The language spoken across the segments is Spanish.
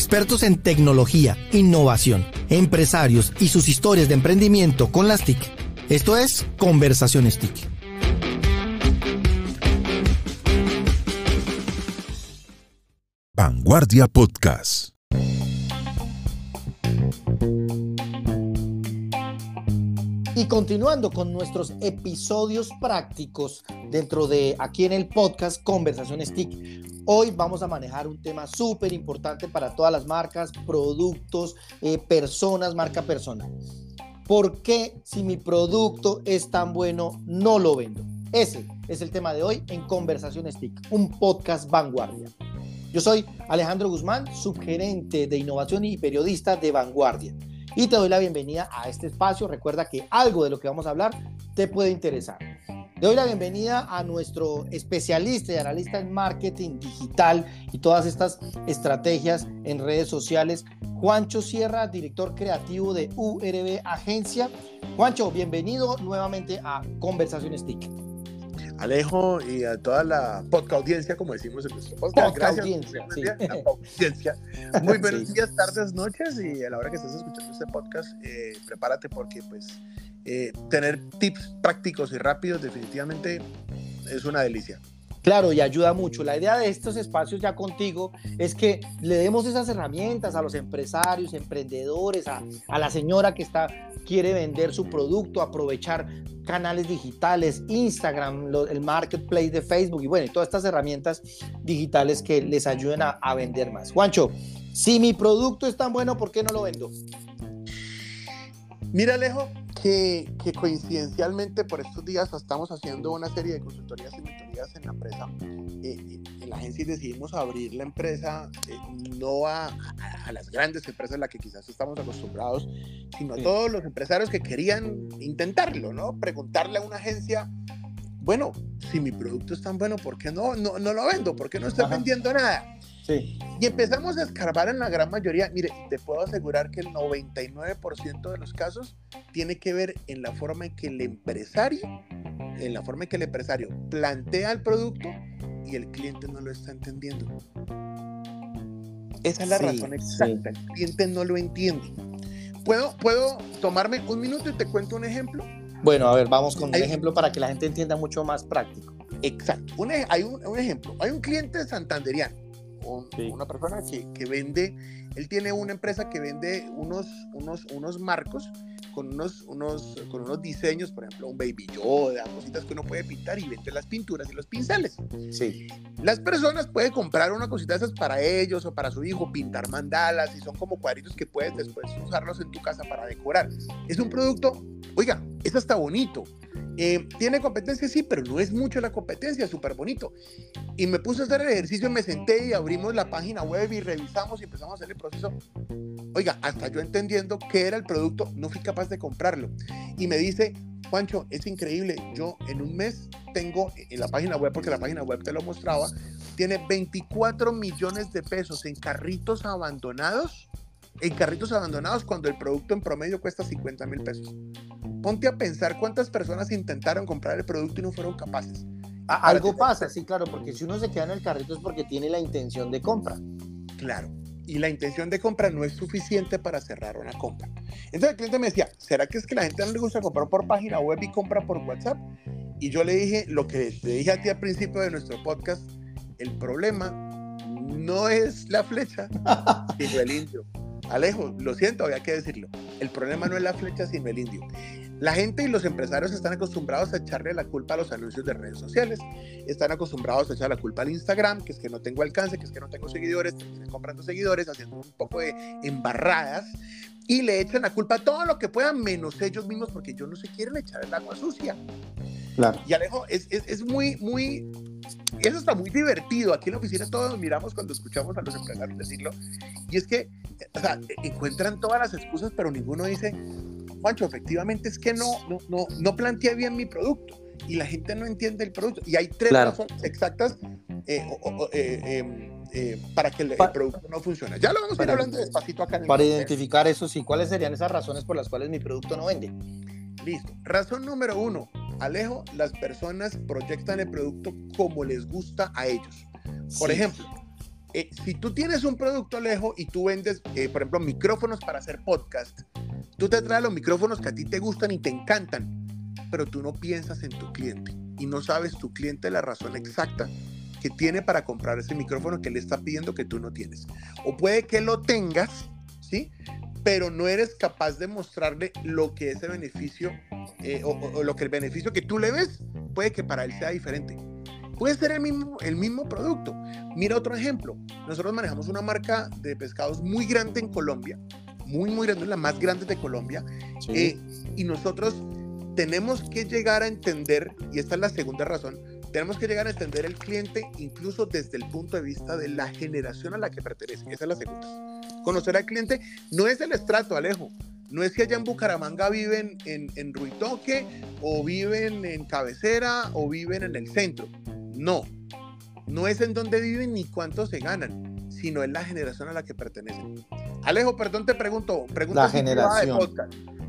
expertos en tecnología, innovación, empresarios y sus historias de emprendimiento con las TIC. Esto es Conversaciones TIC. Vanguardia Podcast. Y continuando con nuestros episodios prácticos dentro de aquí en el podcast Conversaciones TIC, hoy vamos a manejar un tema súper importante para todas las marcas, productos, eh, personas, marca personal. ¿Por qué si mi producto es tan bueno no lo vendo? Ese es el tema de hoy en Conversaciones TIC, un podcast vanguardia. Yo soy Alejandro Guzmán, subgerente de innovación y periodista de Vanguardia y te doy la bienvenida a este espacio. Recuerda que algo de lo que vamos a hablar te puede interesar. Le doy la bienvenida a nuestro especialista y analista en marketing digital y todas estas estrategias en redes sociales, Juancho Sierra, director creativo de URB Agencia. Juancho, bienvenido nuevamente a Conversaciones TIC. Alejo y a toda la podcast audiencia, como decimos en nuestro podcast. Gracias. Audiencia, sí. audiencia. Muy buenos sí. días, tardes, noches y a la hora que estés escuchando este podcast, eh, prepárate porque pues eh, tener tips prácticos y rápidos definitivamente es una delicia. Claro, y ayuda mucho. La idea de estos espacios ya contigo es que le demos esas herramientas a los empresarios, emprendedores, a, a la señora que está, quiere vender su producto, aprovechar canales digitales, Instagram, el marketplace de Facebook y bueno, y todas estas herramientas digitales que les ayuden a, a vender más. Juancho, si mi producto es tan bueno, ¿por qué no lo vendo? Mira, Alejo, que, que, coincidencialmente por estos días estamos haciendo una serie de consultorías y mentorías en la empresa. Eh, en la agencia decidimos abrir la empresa eh, no a, a, a, las grandes empresas a las que quizás estamos acostumbrados, sino a todos los empresarios que querían intentarlo, ¿no? Preguntarle a una agencia, bueno, si mi producto es tan bueno, ¿por qué no, no, no lo vendo? ¿Por qué no estoy Ajá. vendiendo nada? Sí. Y empezamos a escarbar en la gran mayoría. Mire, te puedo asegurar que el 99% de los casos tiene que ver en la forma en que el empresario, en la forma en que el empresario plantea el producto y el cliente no lo está entendiendo. Esa es la sí, razón exacta. Sí. El cliente no lo entiende. ¿Puedo, ¿Puedo tomarme un minuto y te cuento un ejemplo? Bueno, a ver, vamos con un ejemplo para que la gente entienda mucho más práctico. Exacto. Un, hay un, un ejemplo. Hay un cliente santanderiano un, sí. una persona que, que, vende, él tiene una empresa que vende unos, unos, unos marcos con unos, unos, con unos diseños, por ejemplo, un baby Yoda, cositas que uno puede pintar y vende las pinturas y los pinceles. Sí. Las personas pueden comprar una cosita de esas para ellos o para su hijo, pintar mandalas y son como cuadritos que puedes después usarlos en tu casa para decorar. Es un producto, oiga, eso está bonito. Eh, ¿Tiene competencia? Sí, pero no es mucho la competencia, súper bonito. Y me puse a hacer el ejercicio, me senté y abrimos la página web y revisamos y empezamos a hacer el proceso. Oiga, hasta yo entendiendo qué era el producto, no fui capaz de comprarlo. Y me dice, Juancho, es increíble, yo en un mes tengo en la página web, porque la página web te lo mostraba, tiene 24 millones de pesos en carritos abandonados, en carritos abandonados cuando el producto en promedio cuesta 50 mil pesos. Ponte a pensar cuántas personas intentaron comprar el producto y no fueron capaces. Algo pasa, sí, claro, porque si uno se queda en el carrito es porque tiene la intención de compra. Claro, y la intención de compra no es suficiente para cerrar una compra. Entonces el cliente me decía, ¿será que es que la gente no le gusta comprar por página web y compra por WhatsApp? Y yo le dije lo que te dije a ti al principio de nuestro podcast, el problema no es la flecha, sino el indio. Alejo, lo siento, había que decirlo. El problema no es la flecha, sino el indio. La gente y los empresarios están acostumbrados a echarle la culpa a los anuncios de redes sociales, están acostumbrados a echar la culpa al Instagram, que es que no tengo alcance, que es que no tengo seguidores, que estoy comprando seguidores, haciendo un poco de embarradas, y le echan la culpa a todo lo que puedan, menos ellos mismos, porque ellos no se quieren echar el agua sucia. Claro. Y Alejo, es, es, es muy, muy, eso está muy divertido. Aquí en la oficina todos miramos cuando escuchamos a los empresarios decirlo, y es que, o sea, encuentran todas las excusas, pero ninguno dice, Juancho, efectivamente es que no, no, no, no planteé bien mi producto y la gente no entiende el producto. Y hay tres claro. razones exactas eh, o, eh, eh, eh, para que el, pa el, producto no funcione. Ya lo vamos a ir hablando despacito acá. En el para identificar eso, sí, ¿cuáles serían esas razones por las cuales mi producto no vende? Listo. Razón número uno. Alejo, las personas proyectan el producto como les gusta a ellos. Por sí. ejemplo, eh, si tú tienes un producto Alejo y tú vendes, eh, por ejemplo, micrófonos para hacer podcast, tú te traes los micrófonos que a ti te gustan y te encantan, pero tú no piensas en tu cliente y no sabes tu cliente la razón exacta que tiene para comprar ese micrófono que le está pidiendo que tú no tienes. O puede que lo tengas, ¿sí? Pero no eres capaz de mostrarle lo que ese beneficio eh, o, lo que el beneficio que tú le ves puede que para él sea diferente. Puede ser el mismo, el mismo producto. Mira otro ejemplo. Nosotros manejamos una marca de pescados muy grande en Colombia, muy, muy grande, la más grande de Colombia. Eh, y nosotros tenemos que llegar a entender, y esta es la segunda razón, tenemos que llegar a entender el cliente incluso desde el punto de vista de la generación a la que pertenece. Esa es la segunda. Conocer al cliente no es el estrato, Alejo. No es que allá en Bucaramanga viven en, en Ruitoque o viven en Cabecera o viven en el centro. No. No es en dónde viven ni cuánto se ganan, sino en la generación a la que pertenecen. Alejo, perdón, te pregunto. pregunto la generación.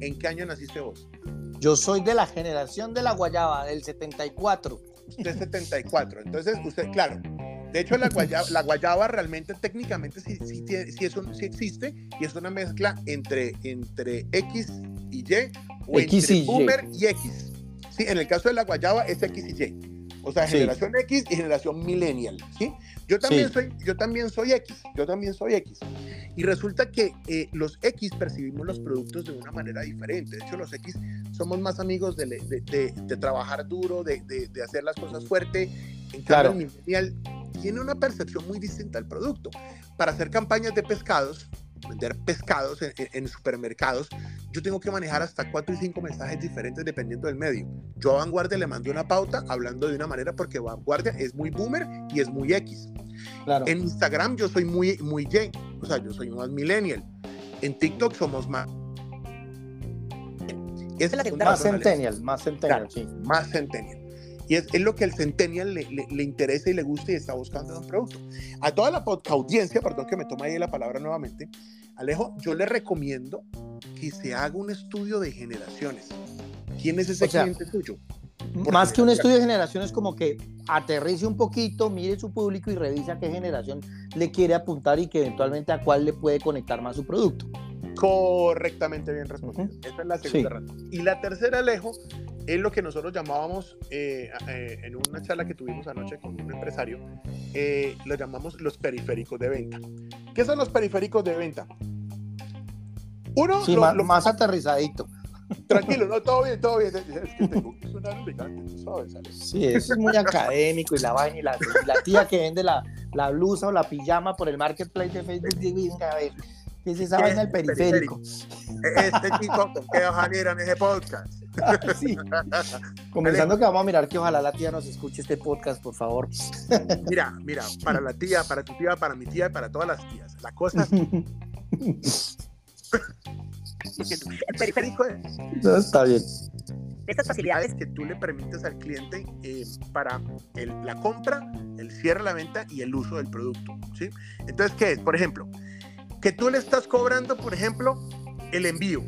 ¿En qué año naciste vos? Yo soy de la generación de la Guayaba, del 74. Usted 74. Entonces, usted, claro. De hecho, la guayaba, la guayaba realmente técnicamente sí, sí, sí, existe y es una mezcla entre, entre X y Y o X entre y Boomer y. X. Sí, en el caso de la guayaba es X y Y. O sea, generación X y generación millennial, ¿sí? Yo también, soy, yo también soy X, yo también soy X. Y resulta que eh, los X percibimos los productos de una manera diferente. De hecho, los X somos más amigos de, de, de, trabajar duro, de, hacer las cosas fuerte. En cambio, el millennial tiene una percepción muy distinta al producto. Para hacer campañas de pescados, vender pescados en, supermercados, yo tengo que manejar hasta cuatro y cinco mensajes diferentes dependiendo del medio. Yo a Vanguardia le mandé una pauta hablando de una manera porque Vanguardia es muy boomer y es muy X. Claro. En Instagram yo soy muy, muy Y, o sea, yo soy más millennial. En TikTok somos más... Es la más centennial, más centennial, sí. Más centennial. Y es, es, lo que el centennial le, le, interesa y le gusta y está buscando en un producto. A toda la audiencia, perdón que me toma ahí la palabra nuevamente, Alejo, yo le recomiendo que se haga un estudio de generaciones. ¿Quién es ese cliente tuyo? más que un estudio de generaciones, como que aterrice un poquito, mire su público y revisa qué generación le quiere apuntar y que eventualmente a cuál le puede conectar más su producto. Correctamente bien respondido. Esa es la segunda razón. Y la tercera, Alejo, es lo que nosotros llamábamos eh, eh, en una charla que tuvimos anoche con un empresario, eh, lo llamamos los periféricos de venta. ¿Qué son los periféricos de venta? Uno, sí, lo, más, aterrizadito. Tranquilo, no, todo bien, todo bien. Es que tengo que sonar elegante, sabes, Sí, eso es muy académico y la vaina y la, la tía que vende la, la, blusa o la pijama por el marketplace de Facebook, venga a ver. ¿Qué es esa vaina del periférico? Este chico que ojalá en ese podcast. sí. Comenzando que vamos a mirar que ojalá la tía nos escuche este podcast, por favor. mira, mira, para la tía, para tu tía, para mi tía y para todas las tías. La cosa el periférico No, está bien. Estas facilidades que tú le permites al cliente eh, para la compra, el cierre la venta y el uso del producto. ¿sí? Entonces, ¿qué es? Por ejemplo, que tú le estás cobrando, por ejemplo, el envío.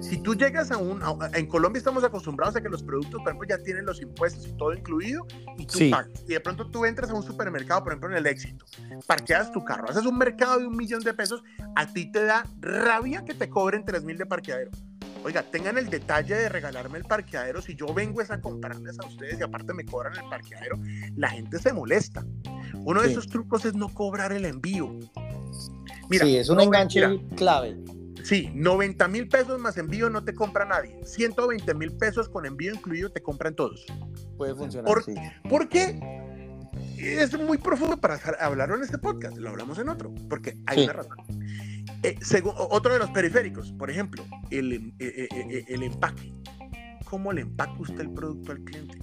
Si tú llegas a un... en Colombia estamos acostumbrados a que los productos, por ejemplo, ya tienen los impuestos y todo incluido y tú pagas. Y de pronto tú entras a un supermercado, por ejemplo, en el éxito, parqueas tu carro, haces un mercado de un millón de pesos, a ti te da rabia que te cobren tres mil de parqueadero. Oiga, tengan el detalle de regalarme el parqueadero. Si yo vengo es a comprarles a ustedes y aparte me cobran el parqueadero, la gente se molesta. Uno de esos trucos es no cobrar el envío. Sí, es un enganche clave. Sí, 90 mil pesos más envío no te compra nadie. 120 mil pesos con envío incluido te compran todos. Puede funcionar. ¿Por, sí. ¿por qué? Es muy profundo para hablarlo en este podcast, lo hablamos en otro, porque hay una razón. Eh, otro de los periféricos, por ejemplo, el, eh, eh, el empaque. ¿Cómo le empaca usted el producto al cliente?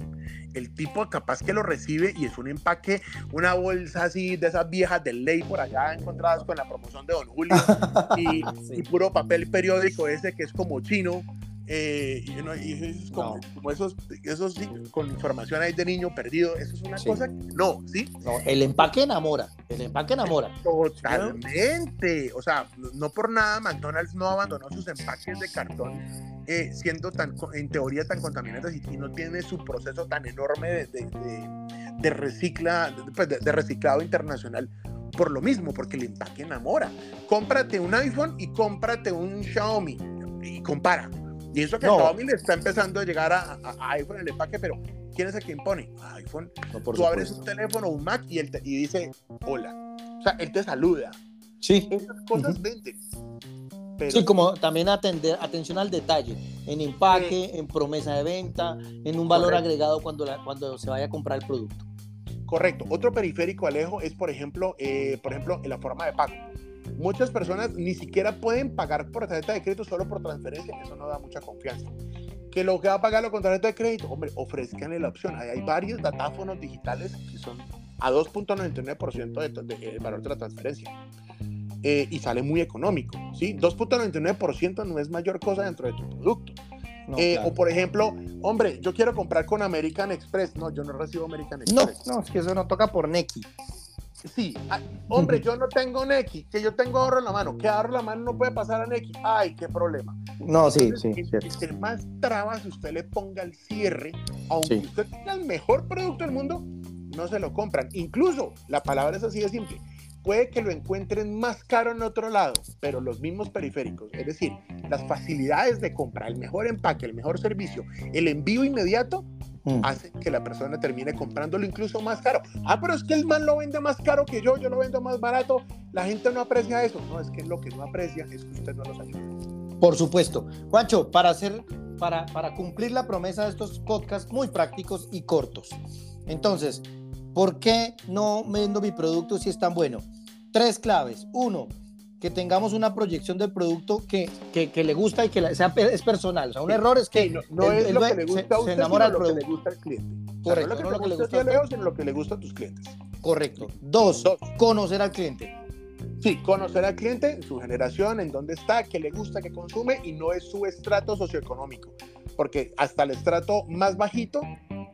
El tipo capaz que lo recibe y es un empaque, una bolsa así de esas viejas de ley por allá encontradas con la promoción de Don Julio y, puro papel periódico ese que es como chino. Eh, y, como, esos, esos con información ahí de niño perdido, eso es una cosa, no, ¿sí? No, el empaque enamora, el empaque enamora. Totalmente, o sea, no por nada McDonald's no abandonó sus empaques de cartón eh, siendo tan, en teoría tan contaminantes y, no tiene su proceso tan enorme de, de, recicla, pues, de, reciclado internacional por lo mismo, porque el empaque enamora. Cómprate un iPhone y cómprate un Xiaomi y compara. Y eso que Xiaomi le está empezando a llegar a, iPhone el empaque, pero ¿quién es el que impone? iPhone. Tú abres un teléfono, un Mac y, él y dice hola. O sea, él te saluda. Sí. Esas cosas venden. Sí, como también atender, atención al detalle, en empaque, en promesa de venta, en un valor agregado cuando, cuando se vaya a comprar el producto. Correcto. Otro periférico, Alejo, es, por ejemplo, eh, por ejemplo, en la forma de pago. Muchas personas ni siquiera pueden pagar por tarjeta de crédito solo por transferencia, eso no da mucha confianza. Que lo que va a pagarlo con tarjeta de crédito, hombre, ofrezcanle la opción. Hay, varios datáfonos digitales que son a 2.99% del valor de la transferencia. Eh, y sale muy económico, ¿sí? 2.99% no es mayor cosa dentro de tu producto. Eh, o por ejemplo, hombre, yo quiero comprar con American Express. No, yo no recibo American Express. No, no, es que eso no toca por Neki. Sí, ah, hombre, yo no tengo Neki, que yo tengo ahorro en la mano, que ahorro en la mano no puede pasar a Neki. Ay, qué problema. No, sí, sí. El, más trabas usted le ponga el cierre, aunque usted tenga el mejor producto del mundo, no se lo compran. Incluso, la palabra es así de simple puede que lo encuentren más caro en otro lado, pero los mismos periféricos, es decir, las facilidades de compra, el mejor empaque, el mejor servicio, el envío inmediato, mm. hacen que la persona termine comprándolo incluso más caro. Ah, pero es que el man lo vende más caro que yo, yo lo vendo más barato, la gente no aprecia eso. No, es que lo que no aprecia es que usted no los ayuda. Por supuesto. Juancho, para hacer, para, para cumplir la promesa de estos podcasts muy prácticos y cortos. Entonces, ¿Por qué no vendo mi producto si es tan bueno? Tres claves. Uno, que tengamos una proyección del producto que, que, le gusta y que sea, es personal. O sea, un error es que no, es lo que le gusta a usted, enamora sino lo que le gusta al cliente. Correcto. no lo que, le gusta a Leo, sino lo que le gusta a tus clientes. Correcto. Dos, conocer al cliente. Sí, conocer al cliente, su generación, en dónde está, qué le gusta, qué consume y no es su estrato socioeconómico. Porque hasta el estrato más bajito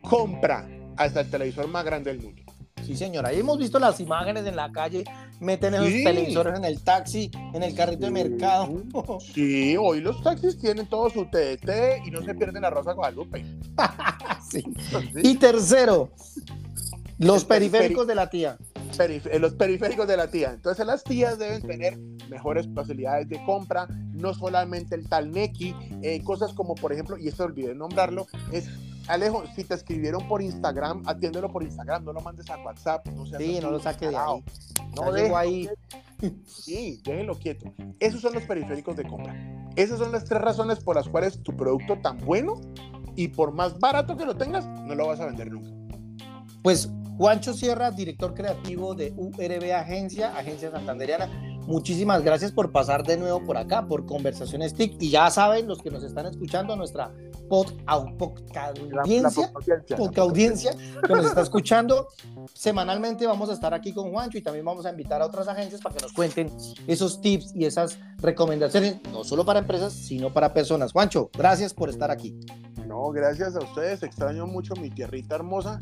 compra hasta el televisor más grande del mundo. Sí, señora. Ahí hemos visto las imágenes en la calle, meten esos televisores en el taxi, en el carrito de mercado. Sí, hoy los taxis tienen todo su TDT y no se pierden la Rosa Guadalupe. sí. Y tercero, los periféricos de la tía. Eh, los periféricos de la tía. Entonces las tías deben tener mejores facilidades de compra, no solamente el tal Neki, eh, cosas como por ejemplo, y esto olvidé nombrarlo, es Alejo, si te escribieron por Instagram, atiéndelo por Instagram, no lo mandes a WhatsApp. No sí, no lo saques de ahí. No dejo ahí. Sí, déjenlo quieto. Esos son los periféricos de compra. Esas son las tres razones por las cuales tu producto tan bueno y por más barato que lo tengas, no lo vas a vender nunca. Pues Juancho Sierra, director creativo de URB Agencia, Agencia Santanderiana. Muchísimas gracias por pasar de nuevo por acá, por Conversaciones TIC. Y ya saben, los que nos están escuchando, nuestra pod, audiencia, audiencia que nos está escuchando, semanalmente vamos a estar aquí con Juancho y también vamos a invitar a otras agencias para que nos cuenten esos tips y esas recomendaciones, no solo para empresas, sino para personas. Juancho, gracias por estar aquí. No, gracias a ustedes. Extraño mucho mi tierrita hermosa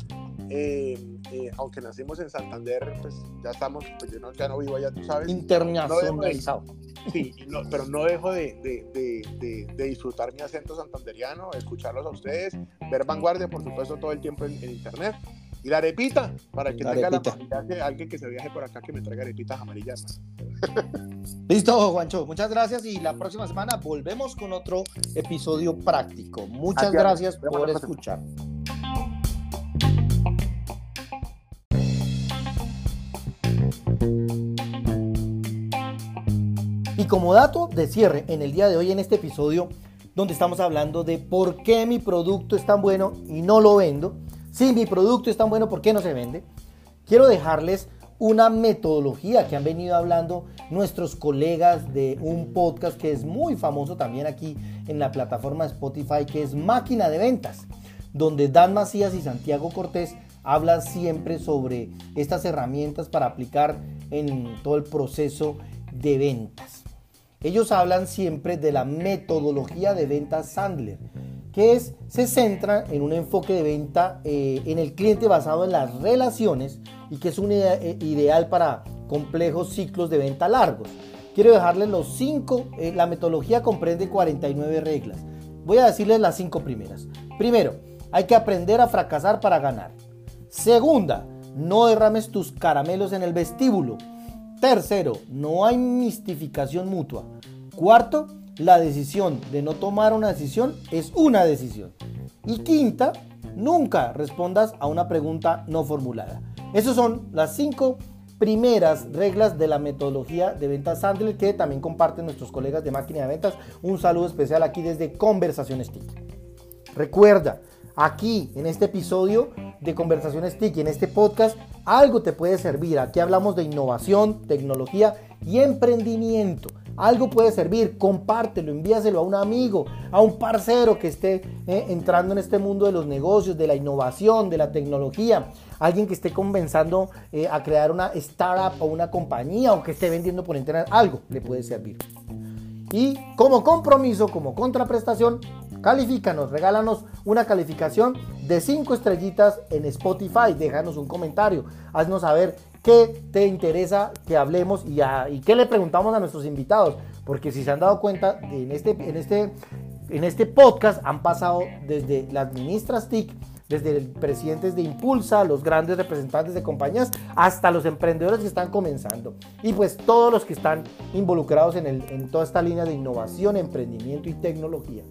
eh, eh, aunque nacimos en Santander, pues ya estamos, pues yo no, ya no vivo allá, tú sabes. Internacionalizado. Sí, pero no dejo de, de, de, disfrutar mi acento santanderiano, escucharlos a ustedes, ver vanguardia, por supuesto, todo el tiempo en, internet. Y la arepita, para que tenga la familia, alguien que se viaje por acá que me traiga arepitas amarillas. Listo, Juancho, muchas gracias y la próxima semana volvemos con otro episodio práctico. Muchas gracias por escuchar. Como dato de cierre en el día de hoy en este episodio, donde estamos hablando de por qué mi producto es tan bueno y no lo vendo, si mi producto es tan bueno, ¿por qué no se vende? Quiero dejarles una metodología que han venido hablando nuestros colegas de un podcast que es muy famoso también aquí en la plataforma Spotify, que es Máquina de Ventas, donde Dan Macías y Santiago Cortés hablan siempre sobre estas herramientas para aplicar en todo el proceso de ventas. Ellos hablan siempre de la metodología de venta Sandler, que es, se centra en un enfoque de venta eh, en el cliente basado en las relaciones y que es un eh, ideal para complejos ciclos de venta largos. Quiero dejarles los cinco, eh, la metodología comprende 49 reglas. Voy a decirles las cinco primeras. Primero, hay que aprender a fracasar para ganar. Segunda, no derrames tus caramelos en el vestíbulo. Tercero, no hay mistificación mutua. Cuarto, la decisión de no tomar una decisión es una decisión. Y quinta, nunca respondas a una pregunta no formulada. Esas son las cinco primeras reglas de la metodología de ventas Sandler que también comparten nuestros colegas de máquina de ventas. Un saludo especial aquí desde Conversaciones TIC. Recuerda, aquí en este episodio de Conversaciones TIC en este podcast, algo te puede servir. Aquí hablamos de innovación, tecnología y emprendimiento. Algo puede servir, compártelo, envíaselo a un amigo, a un parcero que esté eh, entrando en este mundo de los negocios, de la innovación, de la tecnología alguien que esté comenzando eh, a crear una startup o una compañía o que esté vendiendo por internet, algo le puede servir. Y como compromiso, como contraprestación, califícanos, regálanos una calificación de 5 estrellitas en Spotify, déjanos un comentario, haznos saber qué te interesa que hablemos y, y qué le preguntamos a nuestros invitados, porque si se han dado cuenta, en este, en este, en este podcast han pasado desde las ministras TIC desde presidentes de Impulsa, los grandes representantes de compañías, hasta los emprendedores que están comenzando. Y pues todos los que están involucrados en, en toda esta línea de innovación, emprendimiento y tecnología.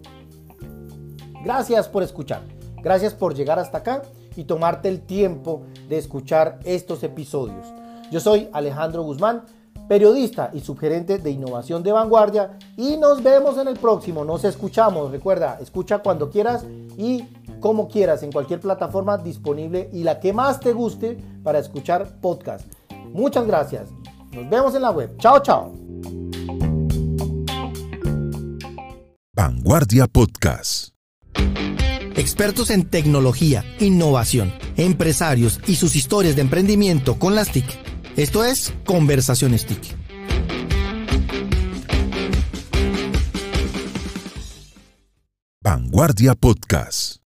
Gracias por escuchar. Gracias por llegar hasta acá y tomarte el tiempo de escuchar estos episodios. Yo soy Alejandro Guzmán, periodista y subgerente de innovación de vanguardia y nos vemos en el próximo. Nos escuchamos. Recuerda, escucha cuando quieras y como quieras en cualquier plataforma disponible y la que más te guste para escuchar podcast. Muchas gracias. Nos vemos en la web. Chao, chao. Vanguardia Podcast. Expertos en tecnología, innovación, empresarios y sus historias de emprendimiento con las TIC. Esto es Conversaciones TIC. Vanguardia Podcast.